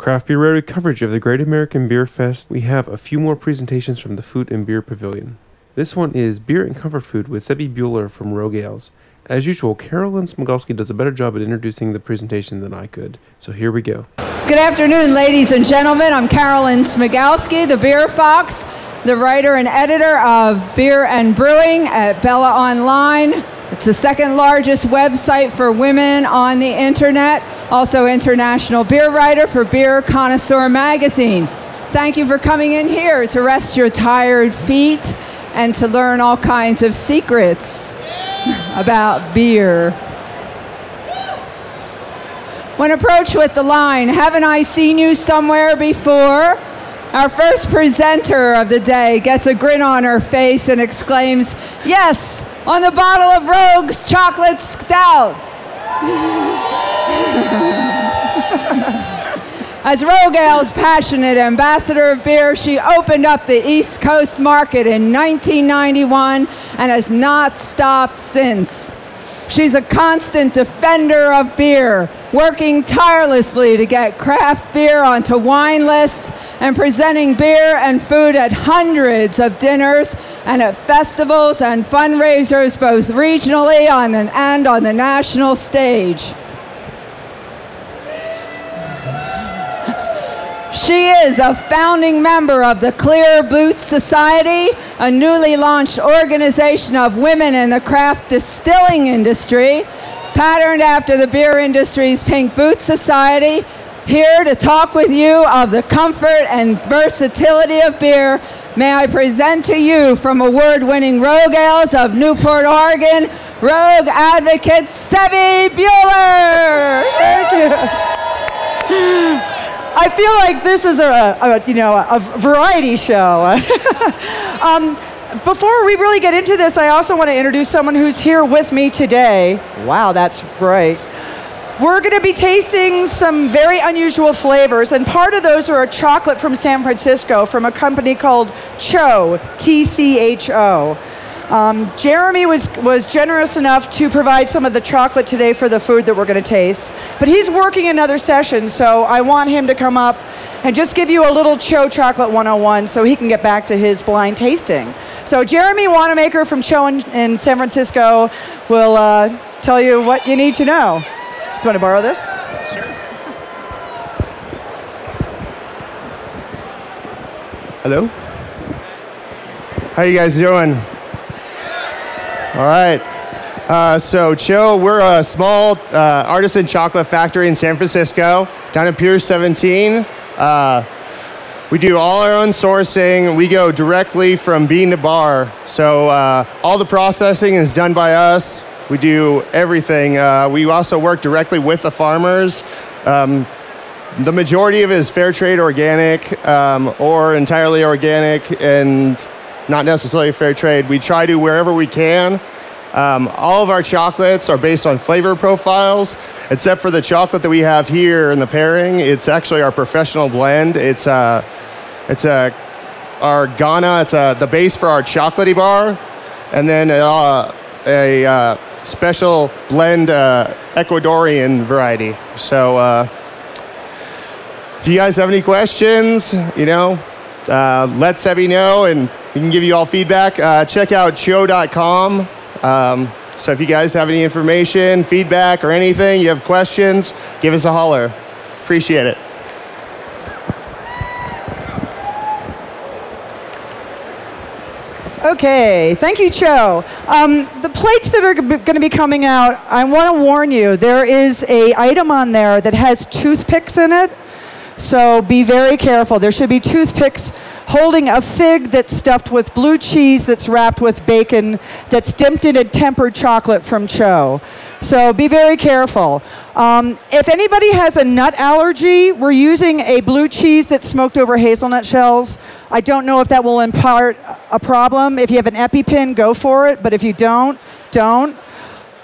Craft Beer Rotary coverage of the Great American Beer Fest. We have a few more presentations from the Food and Beer Pavilion. This one is Beer and Comfort Food with Sebbie Buhler from Rogue Ales. As usual, Carolyn Smagalski does a better job at introducing the presentation than I could. So here we go. Good afternoon, ladies and gentlemen. I'm Carolyn Smagalski, the Beer Fox, the writer and editor of Beer and Brewing at Bella Online. It's the second largest website for women on the internet, also international beer writer for Beer Connoisseur magazine. Thank you for coming in here to rest your tired feet and to learn all kinds of secrets about beer. When approached with the line, Haven't I seen you somewhere before? Our first presenter of the day gets a grin on her face and exclaims, Yes, on the bottle of Rogue's chocolate stout. As Rogue Ale's passionate ambassador of beer, she opened up the East Coast market in 1991 and has not stopped since. She's a constant defender of beer, working tirelessly to get craft beer onto wine lists and presenting beer and food at hundreds of dinners and at festivals and fundraisers, both regionally on and on the national stage. She is a founding member of the Clear Boots Society, a newly launched organization of women in the craft distilling industry, patterned after the beer industry's Pink Boots Society. Here to talk with you of the comfort and versatility of beer, may I present to you from award winning Rogue Ales of Newport, Oregon, Rogue Advocate Sebbie Buhler. Thank you. I feel like this is a, a you know a variety show. um, before we really get into this, I also want to introduce someone who's here with me today. Wow, that's great. We're going to be tasting some very unusual flavors, and part of those are a chocolate from San Francisco from a company called TCHO, T C H O. Um, Jeremy was, was generous enough to provide some of the chocolate today for the food that we're going to taste. But he's working another session, so I want him to come up and just give you a little TCHO Chocolate 101 so he can get back to his blind tasting. So, Jeremy Wanamaker from TCHO in, in San Francisco will uh, tell you what you need to know. Do you want to borrow this? Sure. Hello? How you guys doing? All right. Uh, so, TCHO, we're a small uh, artisan chocolate factory in San Francisco, down at Pier 17. Uh, we do all our own sourcing. We go directly from bean to bar. So, uh, all the processing is done by us. We do everything. Uh, we also work directly with the farmers. Um, the majority of it is fair trade organic um, or entirely organic and not necessarily fair trade. We try to wherever we can. Um, all of our chocolates are based on flavor profiles, except for the chocolate that we have here in the pairing. It's actually our professional blend. It's a, uh, it's a our Ghana. It's a, uh, the base for our chocolatey bar, and then uh, a uh, special blend uh, Ecuadorian variety. So. Uh, if you guys have any questions, you know, let Sebbie know and we can give you all feedback. Uh, check out tcho.com. Um, so if you guys have any information, feedback, or anything, you have questions, give us a holler. Appreciate it. Okay, thank you, TCHO. Um, the plates that are going to be coming out, I want to warn you, there is a item on there that has toothpicks in it. So be very careful. There should be toothpicks holding a fig that's stuffed with blue cheese that's wrapped with bacon that's dipped in a tempered chocolate from TCHO. So be very careful. Um, if anybody has a nut allergy, we're using a blue cheese that's smoked over hazelnut shells. I don't know if that will impart a problem. If you have an EpiPen, go for it. But if you don't, don't.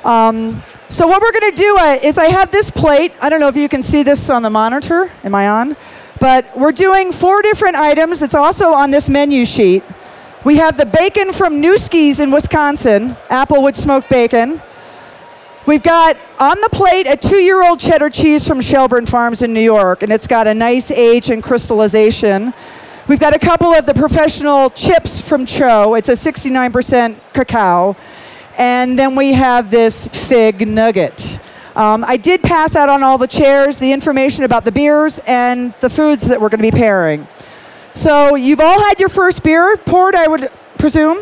Um, so what we're going to do uh, is I have this plate. I don't know if you can see this on the monitor. Am I on? But we're doing four different items. It's also on this menu sheet. We have the bacon from Nueske's in Wisconsin, applewood smoked bacon. We've got on the plate a two year old cheddar cheese from Shelburne Farms in New York, and it's got a nice age and crystallization. We've got a couple of the professional chips from TCHO. It's a 69% cacao. And then we have this fig nugget. Um, I did pass out on all the chairs the information about the beers and the foods that we're going to be pairing. So you've all had your first beer poured, I would presume.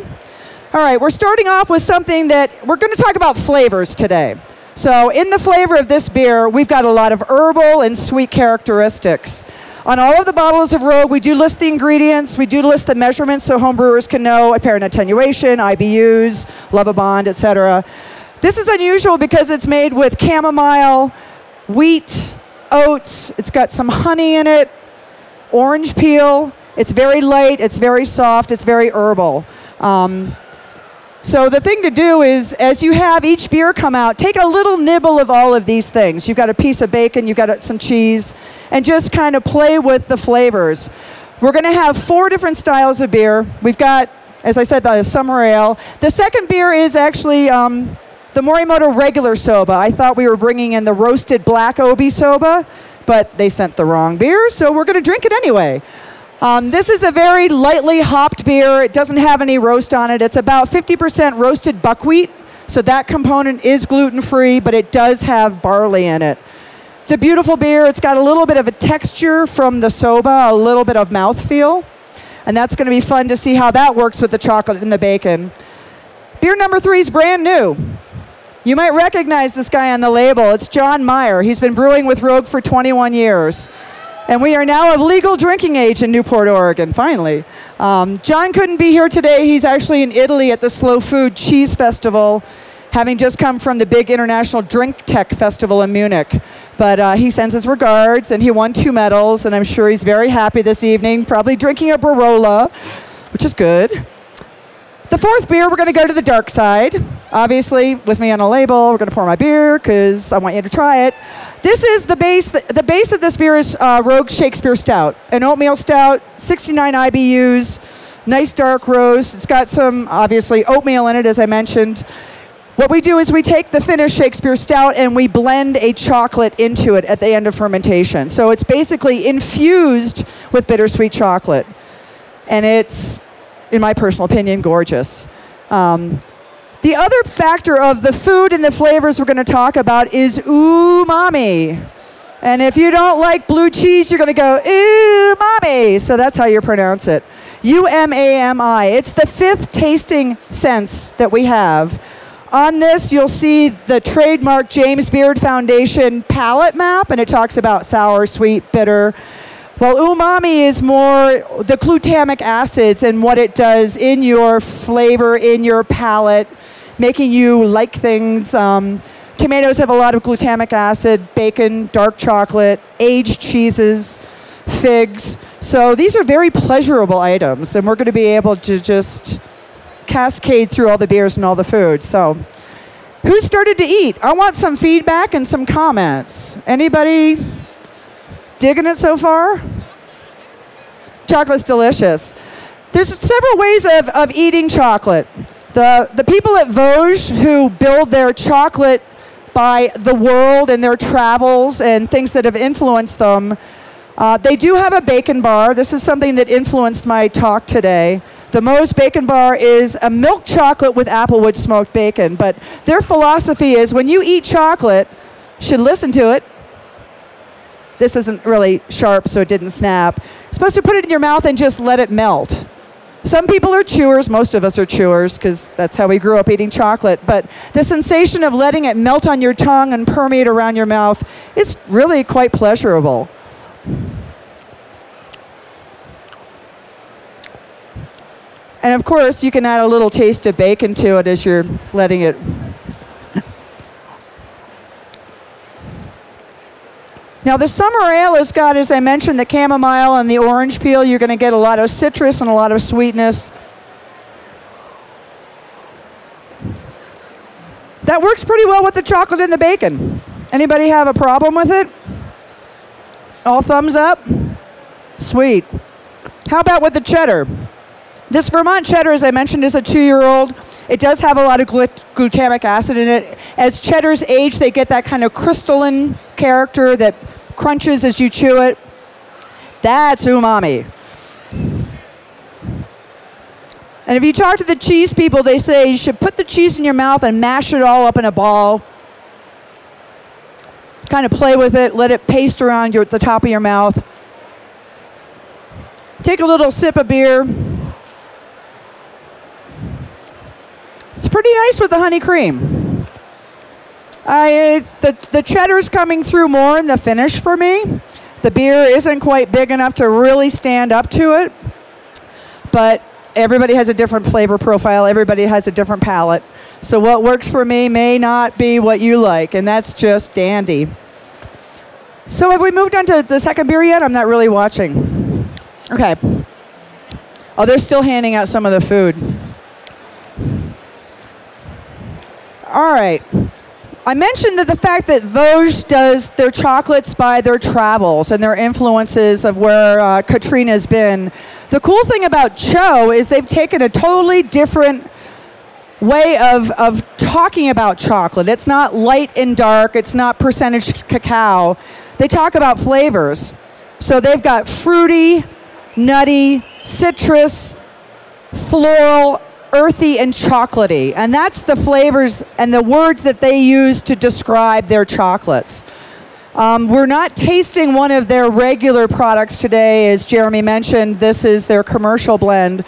All right, we're starting off with something that we're going to talk about flavors today. So in the flavor of this beer, we've got a lot of herbal and sweet characteristics. On all of the bottles of Rogue, we do list the ingredients, we do list the measurements so homebrewers can know apparent attenuation, IBUs, Lovibond, etc. This is unusual because it's made with chamomile, wheat, oats, it's got some honey in it, orange peel. It's very light, it's very soft, it's very herbal. Um, so the thing to do is, as you have each beer come out, take a little nibble of all of these things. You've got a piece of bacon, you've got some cheese, and just kind of play with the flavors. We're going to have four different styles of beer. We've got, as I said, the summer ale. The second beer is actually um, the Morimoto regular soba. I thought we were bringing in the roasted black obi soba, but they sent the wrong beer, so we're going to drink it anyway. Um, this is a very lightly hopped beer. It doesn't have any roast on it. It's about 50% roasted buckwheat, so that component is gluten free, but it does have barley in it. It's a beautiful beer. It's got a little bit of a texture from the soba, a little bit of mouthfeel, and that's going to be fun to see how that works with the chocolate and the bacon. Beer number three is brand new. You might recognize this guy on the label. It's John Maier. He's been brewing with Rogue for 21 years. And we are now of legal drinking age in Newport, Oregon, finally. Um, John couldn't be here today. He's actually in Italy at the Slow Food Cheese Festival, having just come from the big international drinktec Festival in Munich. But uh, he sends his regards, and he won two medals, and I'm sure he's very happy this evening, probably drinking a Barolo, which is good. The fourth beer, we're going to go to the dark side. Obviously, with me on a label, we're going to pour my beer because I want you to try it. This is the base. The base of this beer is uh, Rogue Shakespeare Stout, an oatmeal stout, 69 IBUs, nice dark roast. It's got some obviously oatmeal in it, as I mentioned. What we do is we take the finished Shakespeare Stout and we blend a chocolate into it at the end of fermentation. So it's basically infused with bittersweet chocolate, and it's in my personal opinion, gorgeous. Um, the other factor of the food and the flavors we're going to talk about is umami. And if you don't like blue cheese, you're going to go umami. So that's how you pronounce it. U M A M I. It's the fifth tasting sense that we have. On this, you'll see the trademark James Beard Foundation palate map, and it talks about sour, sweet, bitter. Well, umami is more the glutamic acids and what it does in your flavor, in your palate, making you like things. Um, tomatoes have a lot of glutamic acid, bacon, dark chocolate, aged cheeses, figs. So these are very pleasurable items, and we're going to be able to just cascade through all the beers and all the food. So, who started to eat? I want some feedback and some comments. Anybody? Digging it so far? Chocolate's delicious. There's several ways of, of eating chocolate. The, the people at Vosges who build their chocolate by the world and their travels and things that have influenced them, uh, they do have a bacon bar. This is something that influenced my talk today. The Mo's Bacon Bar is a milk chocolate with applewood smoked bacon. But their philosophy is when you eat chocolate, should listen to it, this isn't really sharp, so it didn't snap. You're supposed to put it in your mouth and just let it melt. Some people are chewers, most of us are chewers because that's how we grew up eating chocolate. But the sensation of letting it melt on your tongue and permeate around your mouth is really quite pleasurable. And of course, you can add a little taste of bacon to it as you're letting it Now, the summer ale has got, as I mentioned, the chamomile and the orange peel. You're going to get a lot of citrus and a lot of sweetness. That works pretty well with the chocolate and the bacon. Anybody have a problem with it? All thumbs up? Sweet. How about with the cheddar? This Vermont cheddar, as I mentioned, is a two year old. It does have a lot of glut- glutamic acid in it. As cheddars age, they get that kind of crystalline character that crunches as you chew it. That's umami. And if you talk to the cheese people, they say you should put the cheese in your mouth and mash it all up in a ball. Kind of play with it, let it paste around your, the top of your mouth. Take a little sip of beer. Pretty nice with the honey cream. I, the, the cheddar's coming through more in the finish for me. The beer isn't quite big enough to really stand up to it, but everybody has a different flavor profile, everybody has a different palate. So what works for me may not be what you like, and that's just dandy. So have we moved on to the second beer yet? I'm not really watching. Okay. Oh, they're still handing out some of the food. All right. I mentioned that the fact that Vosges does their chocolates by their travels and their influences of where uh, Katrina's been. The cool thing about TCHO is they've taken a totally different way of, of talking about chocolate. It's not light and dark, it's not percentage cacao. They talk about flavors. So they've got fruity, nutty, citrus, floral, earthy, and chocolatey. And that's the flavors and the words that they use to describe their chocolates. Um, we're not tasting one of their regular products today, as Jeremy mentioned. This is their commercial blend.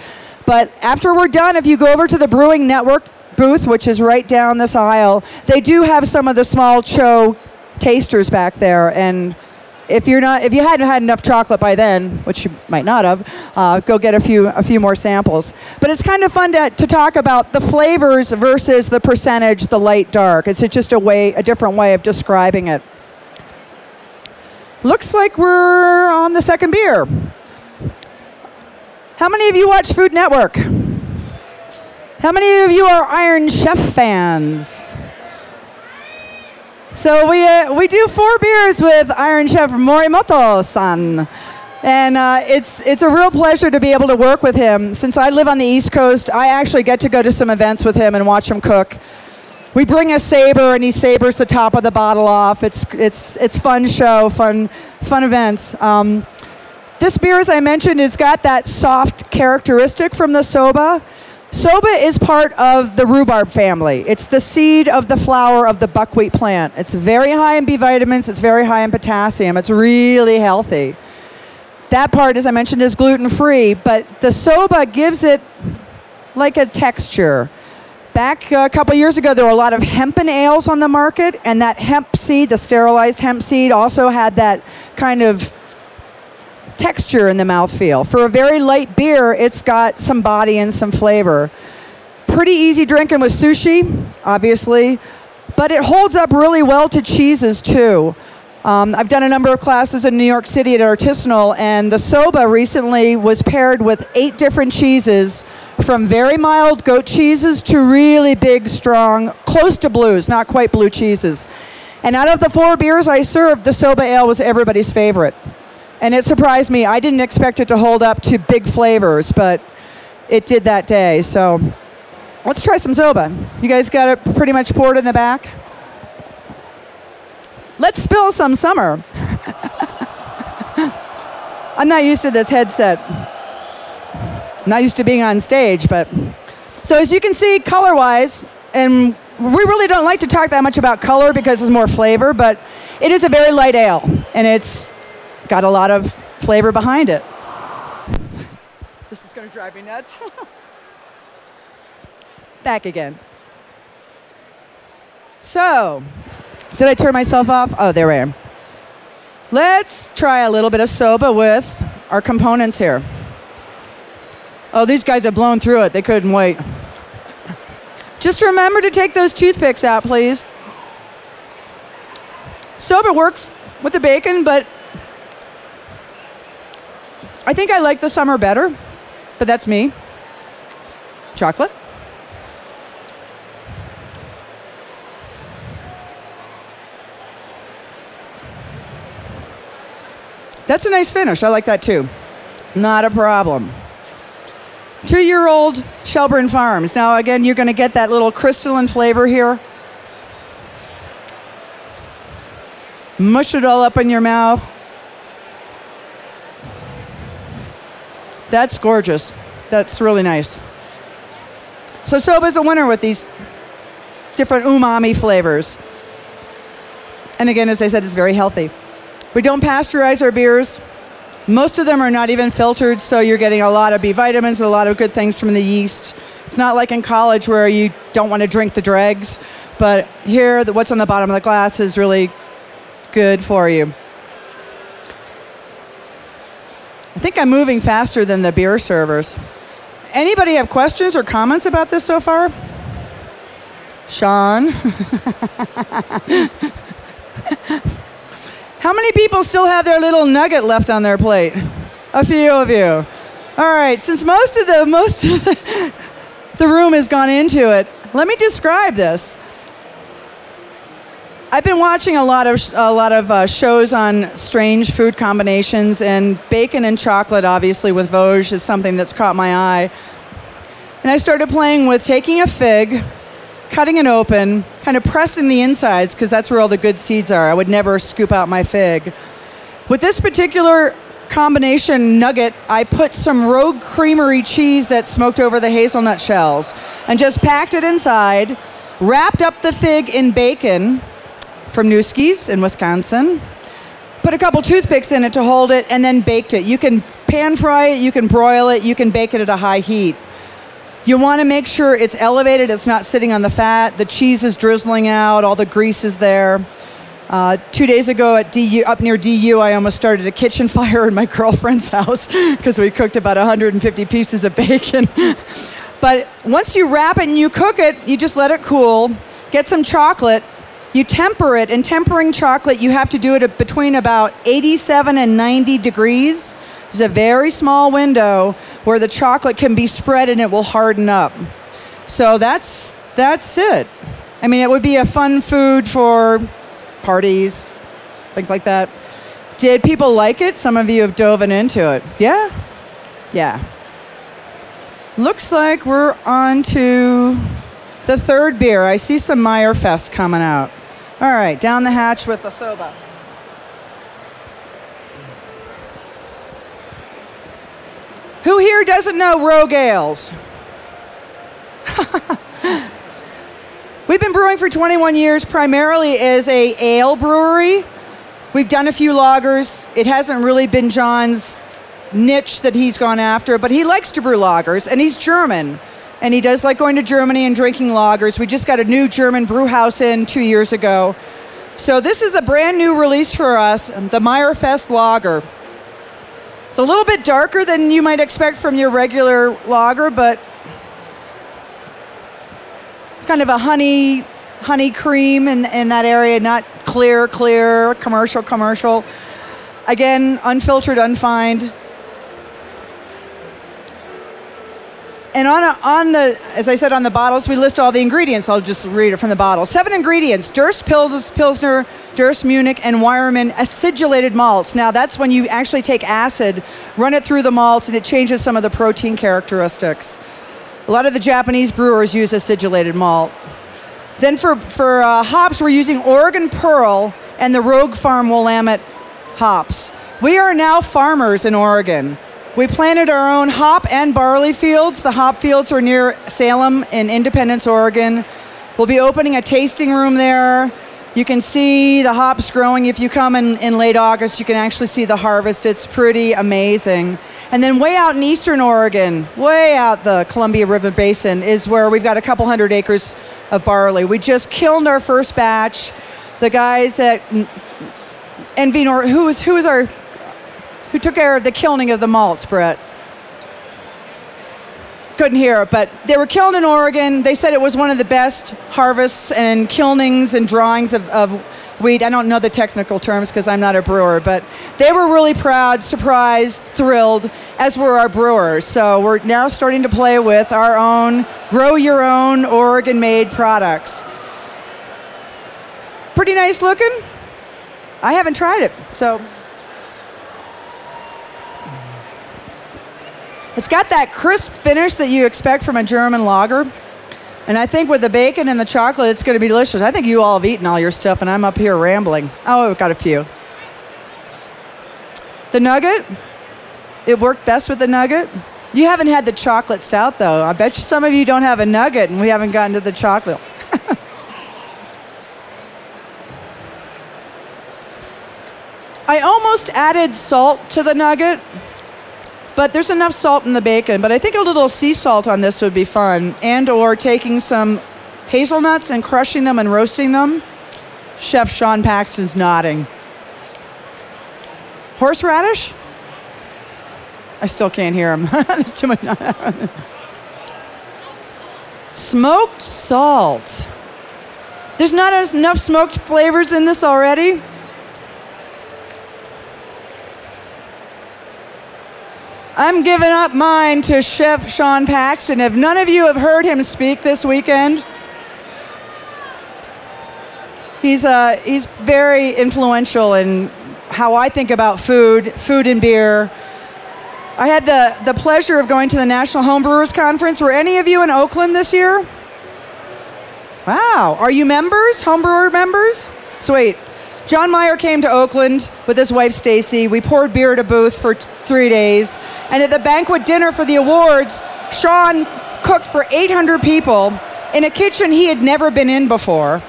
But after we're done, if you go over to the Brewing Network booth, which is right down this aisle, they do have some of the small TCHO tasters back there. And if you're not, if you hadn't had enough chocolate by then, which you might not have, uh, go get a few, a few more samples. But it's kind of fun to, to talk about the flavors versus the percentage, the light dark. It's just a way, a different way of describing it. Looks like we're on the second beer. How many of you watch Food Network? How many of you are Iron Chef fans? So we, uh, we do four beers with Iron Chef Morimoto-san. And uh, it's, it's a real pleasure to be able to work with him. Since I live on the East Coast, I actually get to go to some events with him and watch him cook. We bring a saber and he sabers the top of the bottle off. It's, it's, it's fun show, fun, fun events. Um, this beer, as I mentioned, has got that soft characteristic from the soba. Soba is part of the rhubarb family. It's the seed of the flower of the buckwheat plant. It's very high in B vitamins, it's very high in potassium, it's really healthy. That part, as I mentioned, is gluten free, but the soba gives it like a texture. Back a couple years ago, there were a lot of hempen ales on the market, and that hemp seed, the sterilized hemp seed, also had that kind of texture in the mouthfeel. For a very light beer, it's got some body and some flavor. Pretty easy drinking with sushi, obviously, but it holds up really well to cheeses too. Um, I've done a number of classes in New York City at Artisanal, and the soba recently was paired with eight different cheeses, from very mild goat cheeses to really big, strong, close to blues, not quite blue cheeses. And out of the four beers I served, the soba ale was everybody's favorite. And it surprised me. I didn't expect it to hold up to big flavors, but it did that day. So let's try some soba. You guys got it pretty much poured in the back? Let's spill some summer. I'm not used to this headset. I'm not used to being on stage, but so as you can see, color wise, and we really don't like to talk that much about color because it's more flavor, but it is a very light ale, and it's got a lot of flavor behind it. This is going to drive me nuts. Back again. So, did I turn myself off? Oh, there I am. Let's try a little bit of soba with our components here. Oh, these guys have blown through it. They couldn't wait. Just remember to take those toothpicks out, please. Soba works with the bacon, but I think I like the summer better, but that's me. Chocolate. That's a nice finish. I like that too. Not a problem. two year old Shelburne Farms. Now, again, you're going to get that little crystalline flavor here. Mush it all up in your mouth. That's gorgeous. That's really nice. So, soba is a winner with these different umami flavors. And again, as I said, it's very healthy. We don't pasteurize our beers. Most of them are not even filtered, so you're getting a lot of B vitamins, a lot of good things from the yeast. It's not like in college where you don't want to drink the dregs, but here, what's on the bottom of the glass is really good for you. I think I'm moving faster than the beer servers. Anybody have questions or comments about this so far? Sean? How many people still have their little nugget left on their plate? A few of you. All right, since most of the most of the, the room has gone into it, let me describe this. I've been watching a lot of a lot of uh, shows on strange food combinations, and bacon and chocolate, obviously with Vosges, is something that's caught my eye. And I started playing with taking a fig, cutting it open, kind of pressing the insides because that's where all the good seeds are. I would never scoop out my fig. With this particular combination nugget, I put some Rogue Creamery cheese that smoked over the hazelnut shells and just packed it inside, wrapped up the fig in bacon from Nueske's in Wisconsin, put a couple toothpicks in it to hold it, and then baked it. You can pan fry it, you can broil it, you can bake it at a high heat. You want to make sure it's elevated, it's not sitting on the fat, the cheese is drizzling out, all the grease is there. Uh, two days ago at DU, up near DU, I almost started a kitchen fire in my girlfriend's house because we cooked about 150 pieces of bacon. but once you wrap it and you cook it, you just let it cool. Get some chocolate. You temper it. And tempering chocolate, you have to do it at between about 87 and 90 degrees. It's a very small window where the chocolate can be spread and it will harden up. So that's that's it. I mean, it would be a fun food for parties, things like that. Did people like it? Some of you have dove into it. Yeah? Yeah. Looks like we're on to the third beer. I see some Maierfest coming out. All right, down the hatch with the soba. Who here doesn't know Rogue Ales? We've been brewing for 21 years, primarily as a ale brewery. We've done a few lagers. It hasn't really been John's niche that he's gone after, but he likes to brew lagers, and he's German. And he does like going to Germany and drinking lagers. We just got a new German brew house in two years ago. So this is a brand new release for us, the Maierfest Lager. It's a little bit darker than you might expect from your regular lager, but kind of a honey honey cream in, in that area, not clear, clear, commercial, commercial. Again, unfiltered, unfined. And on, a, on the, as I said, on the bottles, we list all the ingredients. I'll just read it from the bottle. Seven ingredients: Durst Pils, Pilsner, Durst Munich, and Weyermann acidulated malts. Now that's when you actually take acid, run it through the malts, and it changes some of the protein characteristics. A lot of the Japanese brewers use acidulated malt. Then for, for uh, hops, we're using Oregon Pearl and the Rogue Farm Willamette hops. We are now farmers in Oregon. We planted our own hop and barley fields. The hop fields are near Salem in Independence, Oregon. We'll be opening a tasting room there. You can see the hops growing. If you come in, in late August, you can actually see the harvest. It's pretty amazing. And then way out in eastern Oregon, way out the Columbia River Basin, is where we've got a couple hundred acres of barley. We just killed our first batch. The guys at Envy Nor- who was who was our who took care of the kilning of the malts, Brett? Couldn't hear it, but they were killed in Oregon. They said it was one of the best harvests and kilnings and drawings of, of wheat. I don't know the technical terms because I'm not a brewer, but they were really proud, surprised, thrilled, as were our brewers. So we're now starting to play with our own, grow your own Oregon made products. Pretty nice looking. I haven't tried it, so It's got that crisp finish that you expect from a German lager. And I think with the bacon and the chocolate, it's going to be delicious. I think you all have eaten all your stuff, and I'm up here rambling. Oh, I've got a few. The nugget, it worked best with the nugget. You haven't had the chocolate stout, though. I bet you some of you don't have a nugget, and we haven't gotten to the chocolate. I almost added salt to the nugget, but there's enough salt in the bacon. But I think a little sea salt on this would be fun, and or taking some hazelnuts and crushing them and roasting them. Chef Sean Paxton's nodding. Horseradish? I still can't hear him. There's too much. smoked salt. There's not enough smoked flavors in this already. I'm giving up mine to Chef Sean Paxton. If none of you have heard him speak this weekend, he's, uh, he's very influential in how I think about food, food and beer. I had the, the pleasure of going to the National Homebrewers Conference. Were any of you in Oakland this year? Wow. Are you members, homebrewer members? Sweet. John Maier came to Oakland with his wife Stacy. We poured beer at a booth for t- three days. And at the banquet dinner for the awards, Sean cooked for 800 people in a kitchen he had never been in before.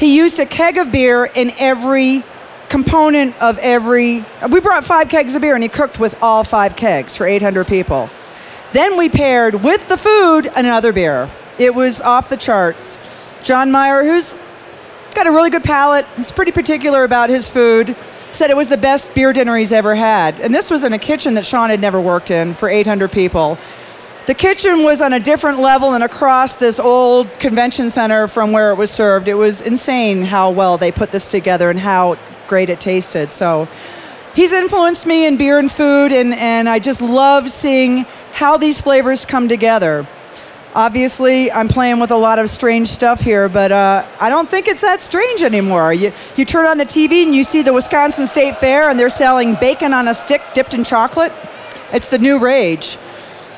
He used a keg of beer in every component of every. We brought five kegs of beer and he cooked with all five kegs for 800 people. Then we paired with the food another beer. It was off the charts. John Maier, who's got a really good palate. He's pretty particular about his food. Said it was the best beer dinner he's ever had. And this was in a kitchen that Sean had never worked in for 800 people. The kitchen was on a different level and across this old convention center from where it was served. It was insane how well they put this together and how great it tasted. So he's influenced me in beer and food, and, and I just love seeing how these flavors come together. Obviously, I'm playing with a lot of strange stuff here, but uh, I don't think it's that strange anymore. You, you turn on the TV and you see the Wisconsin State Fair and they're selling bacon on a stick dipped in chocolate. It's the new rage.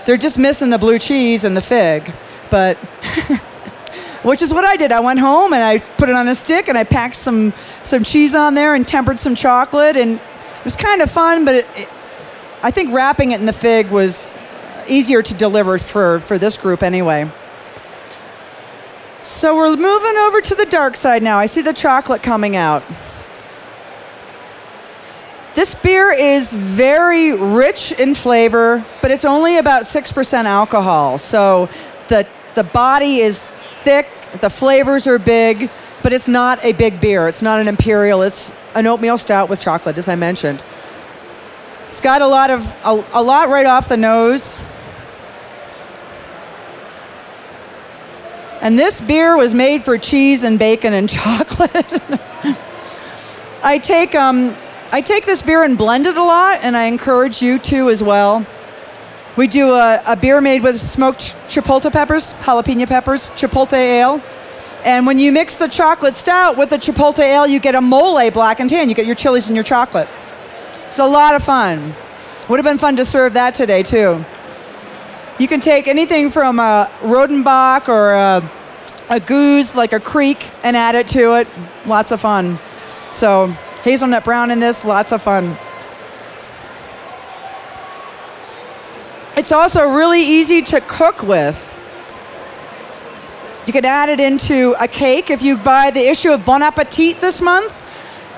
They're just missing the blue cheese and the fig. But, which is what I did. I went home and I put it on a stick and I packed some, some cheese on there and tempered some chocolate. And it was kind of fun, but it, it, I think wrapping it in the fig was easier to deliver for, for this group anyway. So we're moving over to the dark side now. I see the chocolate coming out. This beer is very rich in flavor, but it's only about 6% alcohol. So the, the body is thick, the flavors are big, but it's not a big beer. It's not an imperial, it's an oatmeal stout with chocolate, as I mentioned. It's got a lot of a, a lot right off the nose. And this beer was made for cheese and bacon and chocolate. I take um, I take this beer and blend it a lot, and I encourage you to as well. We do a, a beer made with smoked chipotle peppers, jalapeno peppers, chipotle ale. And when you mix the chocolate stout with the chipotle ale, you get a mole black and tan. You get your chilies and your chocolate. It's a lot of fun. Would have been fun to serve that today, too. You can take anything from a Rodenbach or a, a Gueuze, like a kriek, and add it to it. Lots of fun. So, hazelnut brown in this, lots of fun. It's also really easy to cook with. You can add it into a cake. If you buy the issue of Bon Appetit this month,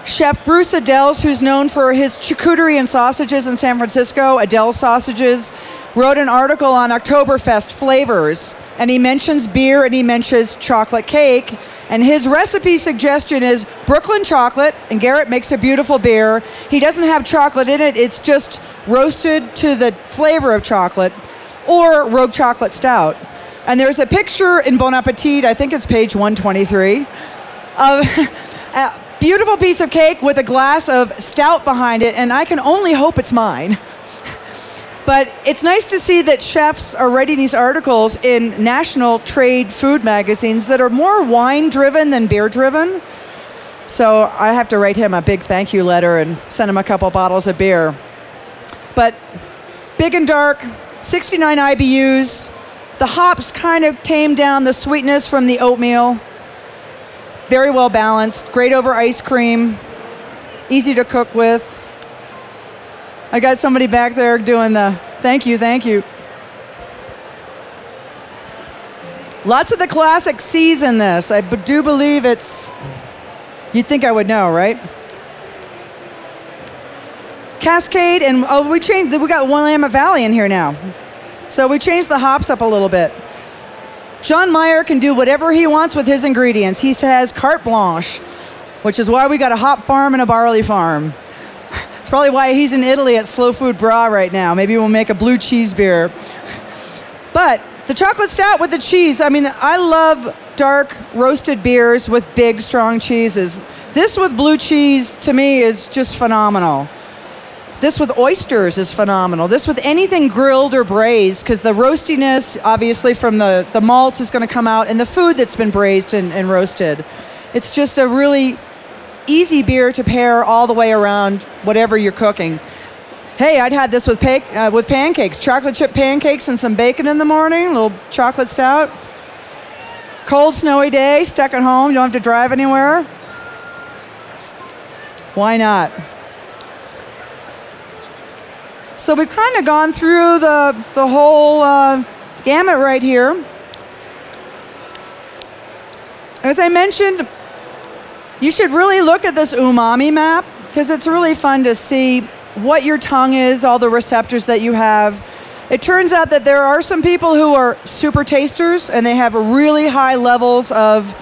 Chef Bruce Aidells, who's known for his charcuterie and sausages in San Francisco, Aidells Sausages, wrote an article on Oktoberfest flavors. And he mentions beer and he mentions chocolate cake. And his recipe suggestion is Brooklyn chocolate, and Garrett makes a beautiful beer. He doesn't have chocolate in it, it's just roasted to the flavor of chocolate, or Rogue Chocolate Stout. And there's a picture in Bon Appetit, I think it's page 123, of a beautiful piece of cake with a glass of stout behind it, and I can only hope it's mine. But it's nice to see that chefs are writing these articles in national trade food magazines that are more wine driven than beer driven. So I have to write him a big thank you letter and send him a couple bottles of beer. But big and dark, 69 IBUs. The hops kind of tame down the sweetness from the oatmeal. Very well balanced, great over ice cream, easy to cook with. I got somebody back there doing the thank you, thank you. Lots of the classic C's in this. I do believe it's, you'd think I would know, right? Cascade, and oh, we changed, we got Willamette Valley in here now. So we changed the hops up a little bit. John Maier can do whatever he wants with his ingredients. He has carte blanche, which is why we got a hop farm and a barley farm. It's probably why he's in Italy at Slow Food Bra right now. Maybe we'll make a blue cheese beer. But the chocolate stout with the cheese, I mean, I love dark roasted beers with big, strong cheeses. This with blue cheese to me is just phenomenal. This with oysters is phenomenal. This with anything grilled or braised, because the roastiness, obviously, from the, the malts is going to come out, and the food that's been braised and, and roasted. It's just a really easy beer to pair all the way around whatever you're cooking. Hey, I'd had this with, pa- uh, with pancakes, chocolate chip pancakes and some bacon in the morning, a little chocolate stout. Cold, snowy day, stuck at home, you don't have to drive anywhere. Why not? So we've kind of gone through the, the whole uh, gamut right here. As I mentioned, you should really look at this umami map because it's really fun to see what your tongue is, all the receptors that you have. It turns out that there are some people who are super tasters and they have really high levels of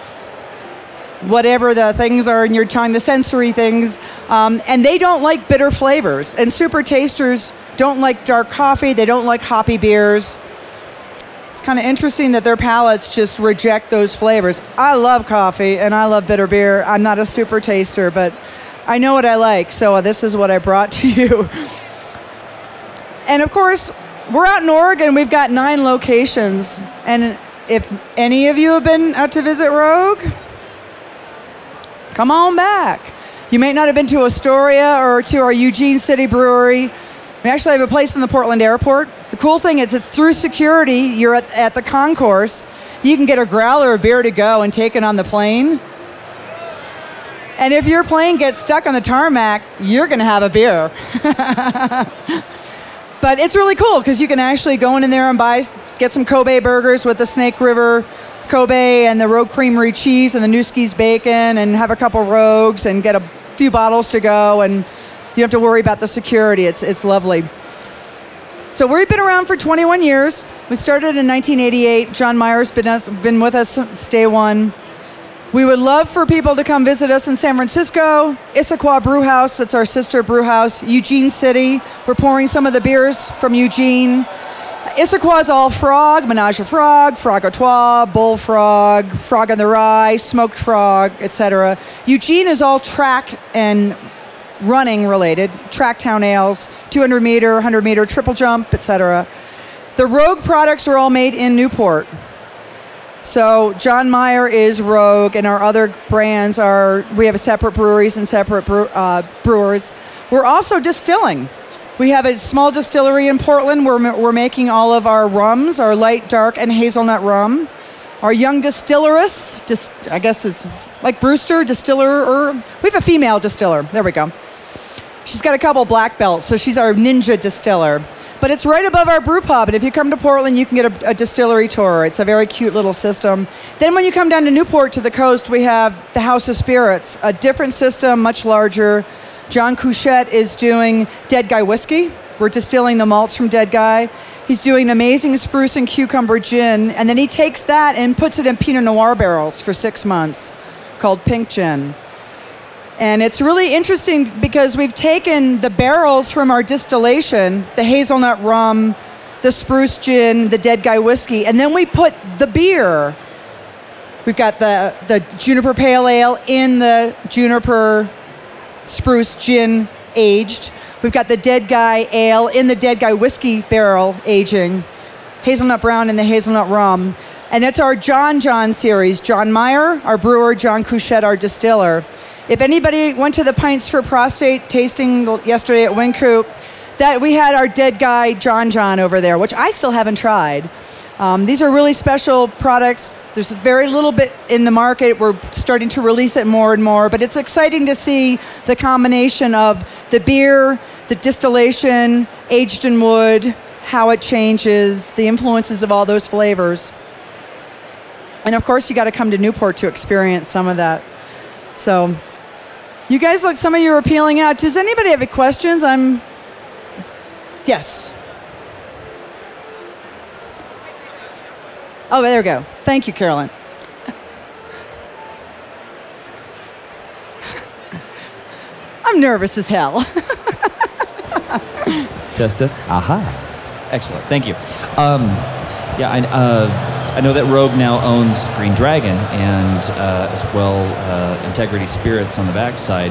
whatever the things are in your tongue, the sensory things, um, and they don't like bitter flavors. And super tasters don't like dark coffee, they don't like hoppy beers. It's kind of interesting that their palates just reject those flavors. I love coffee and I love bitter beer. I'm not a super taster, but I know what I like, so this is what I brought to you. and of course, we're out in Oregon. We've got nine locations. And if any of you have been out to visit Rogue, come on back. You may not have been to Astoria or to our Eugene City Brewery. We actually have a place in the Portland airport. Cool thing is that through security, you're at, at the concourse. You can get a growler of beer to go and take it on the plane. And if your plane gets stuck on the tarmac, you're going to have a beer. but it's really cool because you can actually go in there and buy, get some Kobe burgers with the Snake River Kobe and the Rogue Creamery cheese and the Nueske's bacon and have a couple rogues and get a few bottles to go and you don't have to worry about the security. It's, it's lovely. So we've been around for 21 years. We started in 1988. John Maier's been, us, been with us since day one. We would love for people to come visit us in San Francisco, Issaquah Brew House, that's our sister brew house, Eugene City. We're pouring some of the beers from Eugene. Issaquah is all frog, menage a frog, frog trois, bullfrog, frog on the rye, smoked frog, etc. Eugene is all track and running related, Tracktown ales, 200 meter, 100 meter triple jump, etc. The Rogue products are all made in Newport. So John Maier is Rogue, and our other brands are we have separate breweries and separate brew, uh, brewers. We're also distilling. We have a small distillery in Portland. We're, we're making all of our rums, our light, dark, and hazelnut rum. Our young distilleress, dis, I guess is like Brewster, distiller, or we have a female distiller. There we go. She's got a couple black belts, so she's our ninja distiller. But it's right above our brew pub, and if you come to Portland, you can get a, a, distillery tour. It's a very cute little system. Then when you come down to Newport to the coast, we have the House of Spirits, a different system, much larger. John Couchot is doing Dead Guy whiskey. We're distilling the malts from Dead Guy. He's doing an amazing spruce and cucumber gin, and then he takes that and puts it in Pinot Noir barrels for six months, called Pink Gin. And it's really interesting because we've taken the barrels from our distillation, the hazelnut rum, the spruce gin, the dead guy whiskey, and then we put the beer. We've got the, the juniper pale ale in the juniper spruce gin aged. We've got the dead guy ale in the dead guy whiskey barrel aging, hazelnut brown in the hazelnut rum. And that's our John John series. John Maier, our brewer, John Couchot, our distiller. If anybody went to the Pints for Prostate tasting yesterday at Wynkoop, that we had our dead guy John John over there, which I still haven't tried. Um, these are really special products. There's very little bit in the market. We're starting to release it more and more, but it's exciting to see the combination of the beer, the distillation, aged in wood, how it changes, the influences of all those flavors. And of course, you got to come to Newport to experience some of that. So, you guys look, some of you are peeling out. Does anybody have any questions? I'm. Yes. Oh, there we go. Thank you, Carolyn. I'm nervous as hell. Test, test. Aha. Excellent. Thank you. Um, yeah, I, uh, I know that Rogue now owns Green Dragon and uh, as well uh, Integrity Spirits on the backside.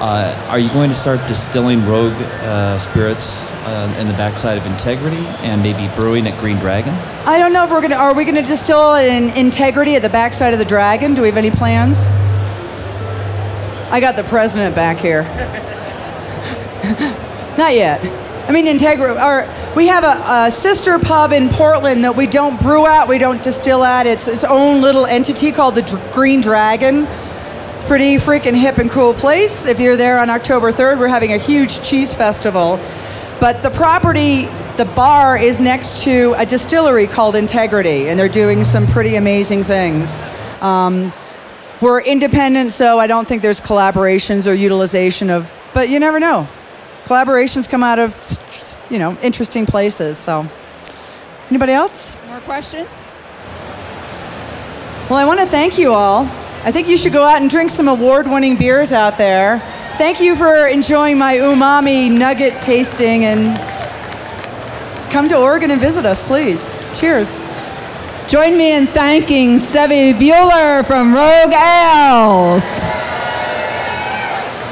Uh, are you going to start distilling Rogue uh, spirits uh, in the backside of Integrity and maybe brewing at Green Dragon? I don't know if we're gonna. Are we gonna distill in integrity at the backside of the dragon? Do we have any plans? I got the president back here. Not yet. I mean, integrity. Or we have a, a sister pub in Portland that we don't brew at, we don't distill at. It's its own little entity called the Dr- Green Dragon. It's pretty freaking hip and cool place. If you're there on October 3rd, we're having a huge cheese festival. But the property, the bar is next to a distillery called Integrity, and they're doing some pretty amazing things. Um, we're independent, so I don't think there's collaborations or utilization of, but you never know. Collaborations come out of, you know, interesting places. So, anybody else? More questions? Well, I want to thank you all. I think you should go out and drink some award winning beers out there. Thank you for enjoying my umami nugget tasting and come to Oregon and visit us, please. Cheers. Join me in thanking Sebbie Buhler from Rogue Ales.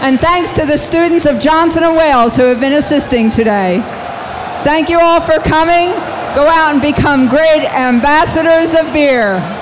And thanks to the students of Johnson and Wales who have been assisting today. Thank you all for coming. Go out and become great ambassadors of beer.